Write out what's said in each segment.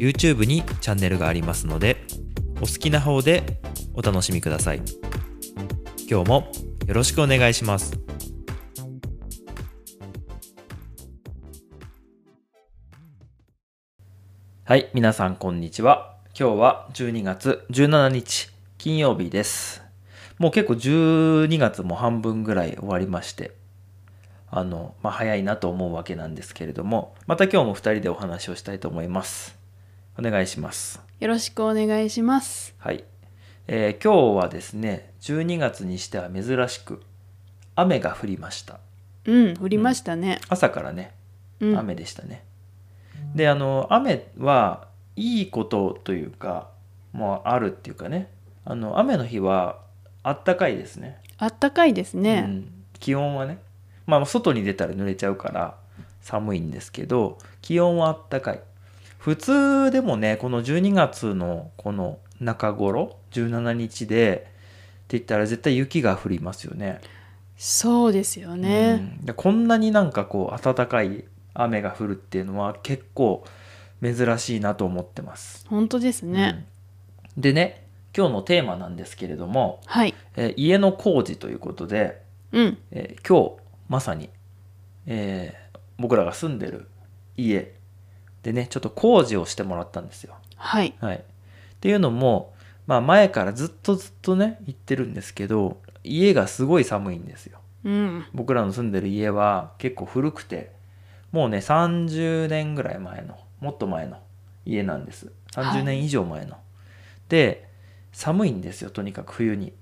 YouTube にチャンネルがありますのでお好きな方でお楽しみください。今日もよろしくお願いします。はい皆さんこんにちは。今日は12月17日金曜日です。もう結構12月も半分ぐらい終わりましてあの、まあ、早いなと思うわけなんですけれどもまた今日も2人でお話をしたいと思います。お願いします。よろしくお願いします。はい、えー今日はですね12月にしては珍しく雨が降りました。うん、降りましたね。朝からねうん、雨でしたね、であの雨はいいことというかもうあるっていうかね。あの雨の日はあったかいですね。あったかいですうね。ん、気温はね。まあ外に出たら濡れちゃうから寒いんですけど気温はあったかい普通でもねこの12月のこの中頃17日でって言ったら絶対雪が降りますよね。そうですよね。うんでこんなになんかこう暖かい雨が降るっていうのは結構珍しいなと思ってます。本当ですね。うんでね今日のテーマなんですけれども、はい。えー家の工事ということで、うん、えー今日まさに、えー僕らが住んでる家でねちょっと工事をしてもらったんですよ。はい。はい、っていうのも、まあ、前からずっとずっとね言ってるんですけど家がすごい寒いんですよ。うん、僕らの住んでる家は結構古くてもうね30年ぐらい前のもっと前の家なんです30年以上前の。で寒いんですよとにかく冬に。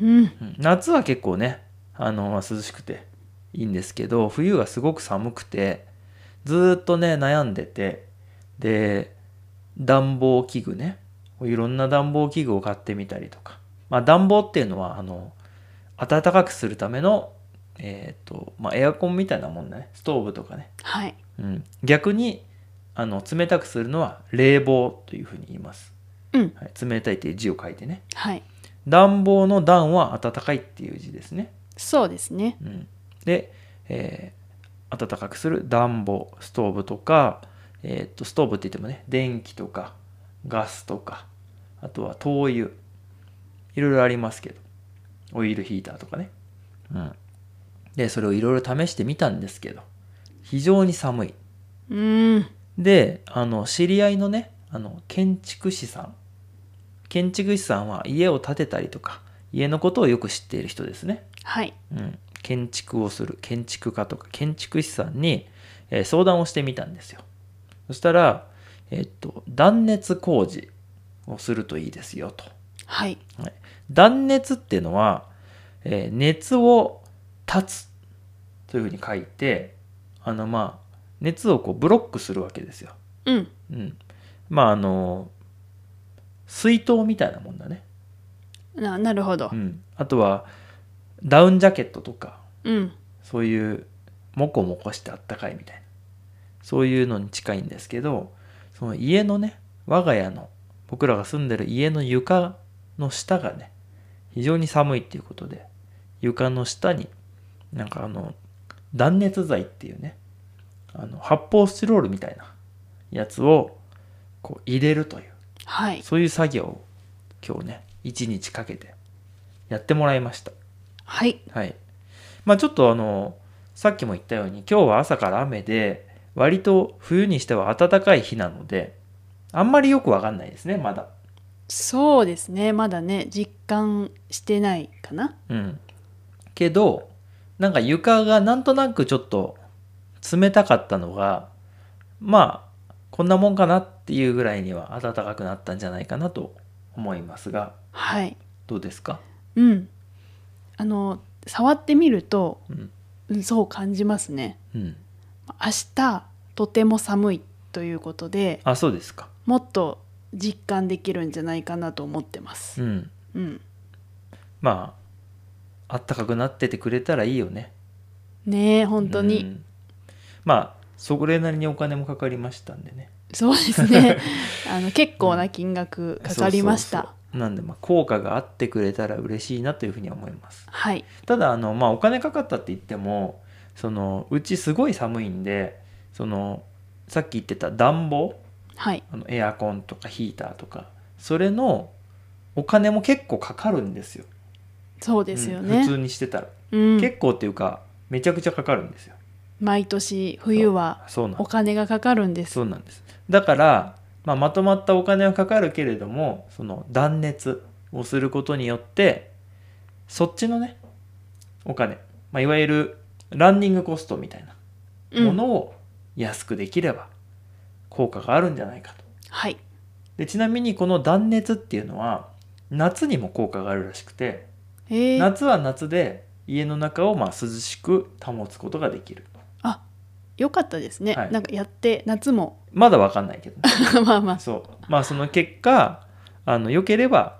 うん、うん夏は結構ねあの、まあ涼しくていいんですけど冬はすごく寒くてずーっとね悩んでてで暖房器具ね。いろんな暖房器具を買ってみたりとか。まあ暖房っていうのはあの暖かくするためのえっ、とまあエアコンみたいなもんだね。ストーブとかね、はい。うん、逆にあの冷たくするのは冷房というふうに言います、うん、はい、冷たいっていう字を書いてね。はい。暖房の暖は暖かいっていう字ですね。そうですね。うん、で、えー暖かくする暖房ストーブとか、えーっとストーブって言ってもね電気とかガスとかあとは灯油いろいろありますけどオイルヒーターとかね。うん、でそれをいろいろ試してみたんですけど非常に寒い。うん、であの知り合いのねあの建築士さん建築士さんは家を建てたりとか家のことをよく知っている人ですね、はい。うん、建築をする建築家とか建築士さんに、えー相談をしてみたんですよ。そしたら、えっと断熱工事をするといいですよと、はい。はい、断熱っていうのは、えー熱を断つというふうに書いてあのまあ熱をこうブロックするわけですよ。うん、うん、まああの水筒みたいなもんだね、な、なるほど。う。ん、あとはダウンジャケットとかうん、そういうモコモコしてあったかいみたいな。そういうのに近いんですけどその家のね我が家の僕らが住んでる家の床の下がね非常に寒いっていうことで床の下になんかあの断熱材っていうねあの発泡スチロールみたいなやつをこう入れるというはい。そういう作業を今日ね一日かけてやってもらいましたはい。はい。まあちょっとあの、さっきも言ったように今日は朝から雨で、割と冬にしては暖かい日なので、あんまりよくわかんないですね、まだ。そうですね。まだね、実感してないかな。うん。けど、なんか床がなんとなくちょっと冷たかったのが、まあ、こんなもんかなっていうぐらいには暖かくなったんじゃないかなと思いますが、はい。どうですか？うん。あの、触ってみると、うん。うんそう感じますね。うん。明日とても寒いということであ、そうですか。もっと実感できるんじゃないかなと思ってます。うんうん、まああったかくなっててくれたらいいよねねえ本当に、うんまあそれなりにお金もかかりましたんでねそうですねあの結構な金額かかりました。そうそうそうなんでまあ効果があってくれたら嬉しいなというふうには思います。はい。ただあのまあお金かかったって言ってもそのうちすごい寒いんでそのさっき言ってた暖房はい。あのエアコンとかヒーターとかそれのお金も結構かかるんですよ。そうですようんね。普通にしてたら、うん。結構っていうかめちゃくちゃかかるんですよ。毎年冬はそうなんお金がかかるんです。そうなんですだから、まあ、まとまったお金はかかるけれどもその断熱をすることによってそっちのねお金、まあ、いわゆるランニングコストみたいなうん。ものを安くできれば効果があるんじゃないかと。はい。でちなみにこの断熱っていうのは夏にも効果があるらしくてえー、夏は夏で家の中をまあ涼しく保つことができるあよかったですね、はい。なんかやって夏も。まだわかんないけどね。まあまあ。そう。まあその結果あの良ければ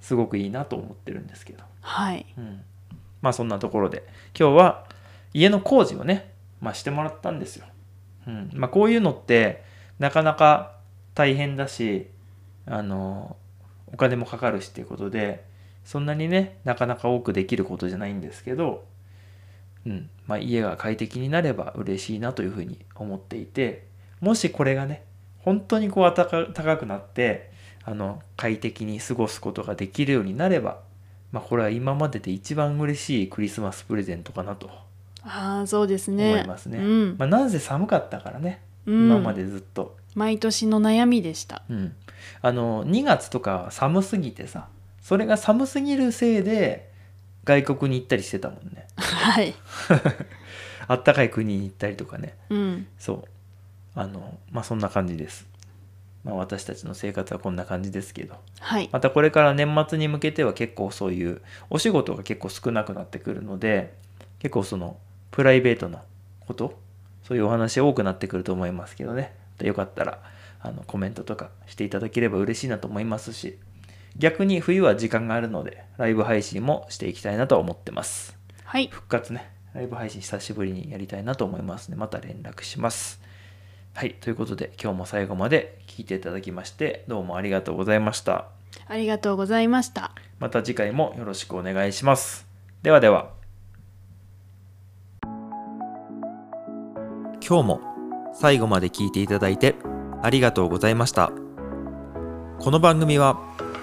すごくいいなと思ってるんですけど、はい。うん、まあそんなところで。今日は家の工事をね、まあ、してもらったんですよ、うん。まあ、こういうのってなかなか大変だしあのお金もかかるしっていうことでそんなにねなかなか多くできることじゃないんですけど、うん。まあ、家が快適になれば嬉しいなというふうに思っていてもしこれがね本当にこう暖か高くなってあの快適に過ごすことができるようになれば、まあ、これは今までで一番嬉しいクリスマスプレゼントかなとああそうですね。思いますね。うん。まあ、なんせ寒かったからね。うん。今までずっと、毎年の悩みでした。うん。あの2月とかは寒すぎてさそれが寒すぎるせいで外国に行ったりしてたもんね。はい。あったかい国に行ったりとかね。うん。そう。あのまあそんな感じです、まあ、私たちの生活はこんな感じですけど。はい。またこれから年末に向けては結構そういうお仕事が結構少なくなってくるので結構そのプライベートなことそういうお話多くなってくると思いますけどね。よかったらあのコメントとかしていただければ嬉しいなと思いますし逆に冬は時間があるのでライブ配信もしていきたいなと思ってます。はい。復活ね。ライブ配信久しぶりにやりたいなと思いますのでまた連絡します。はい。ということで今日も最後まで聞いていただきましてどうもありがとうございました。ありがとうございました。また次回もよろしくお願いします。ではでは。今日も最後まで聞いていただいてありがとうございました。この番組は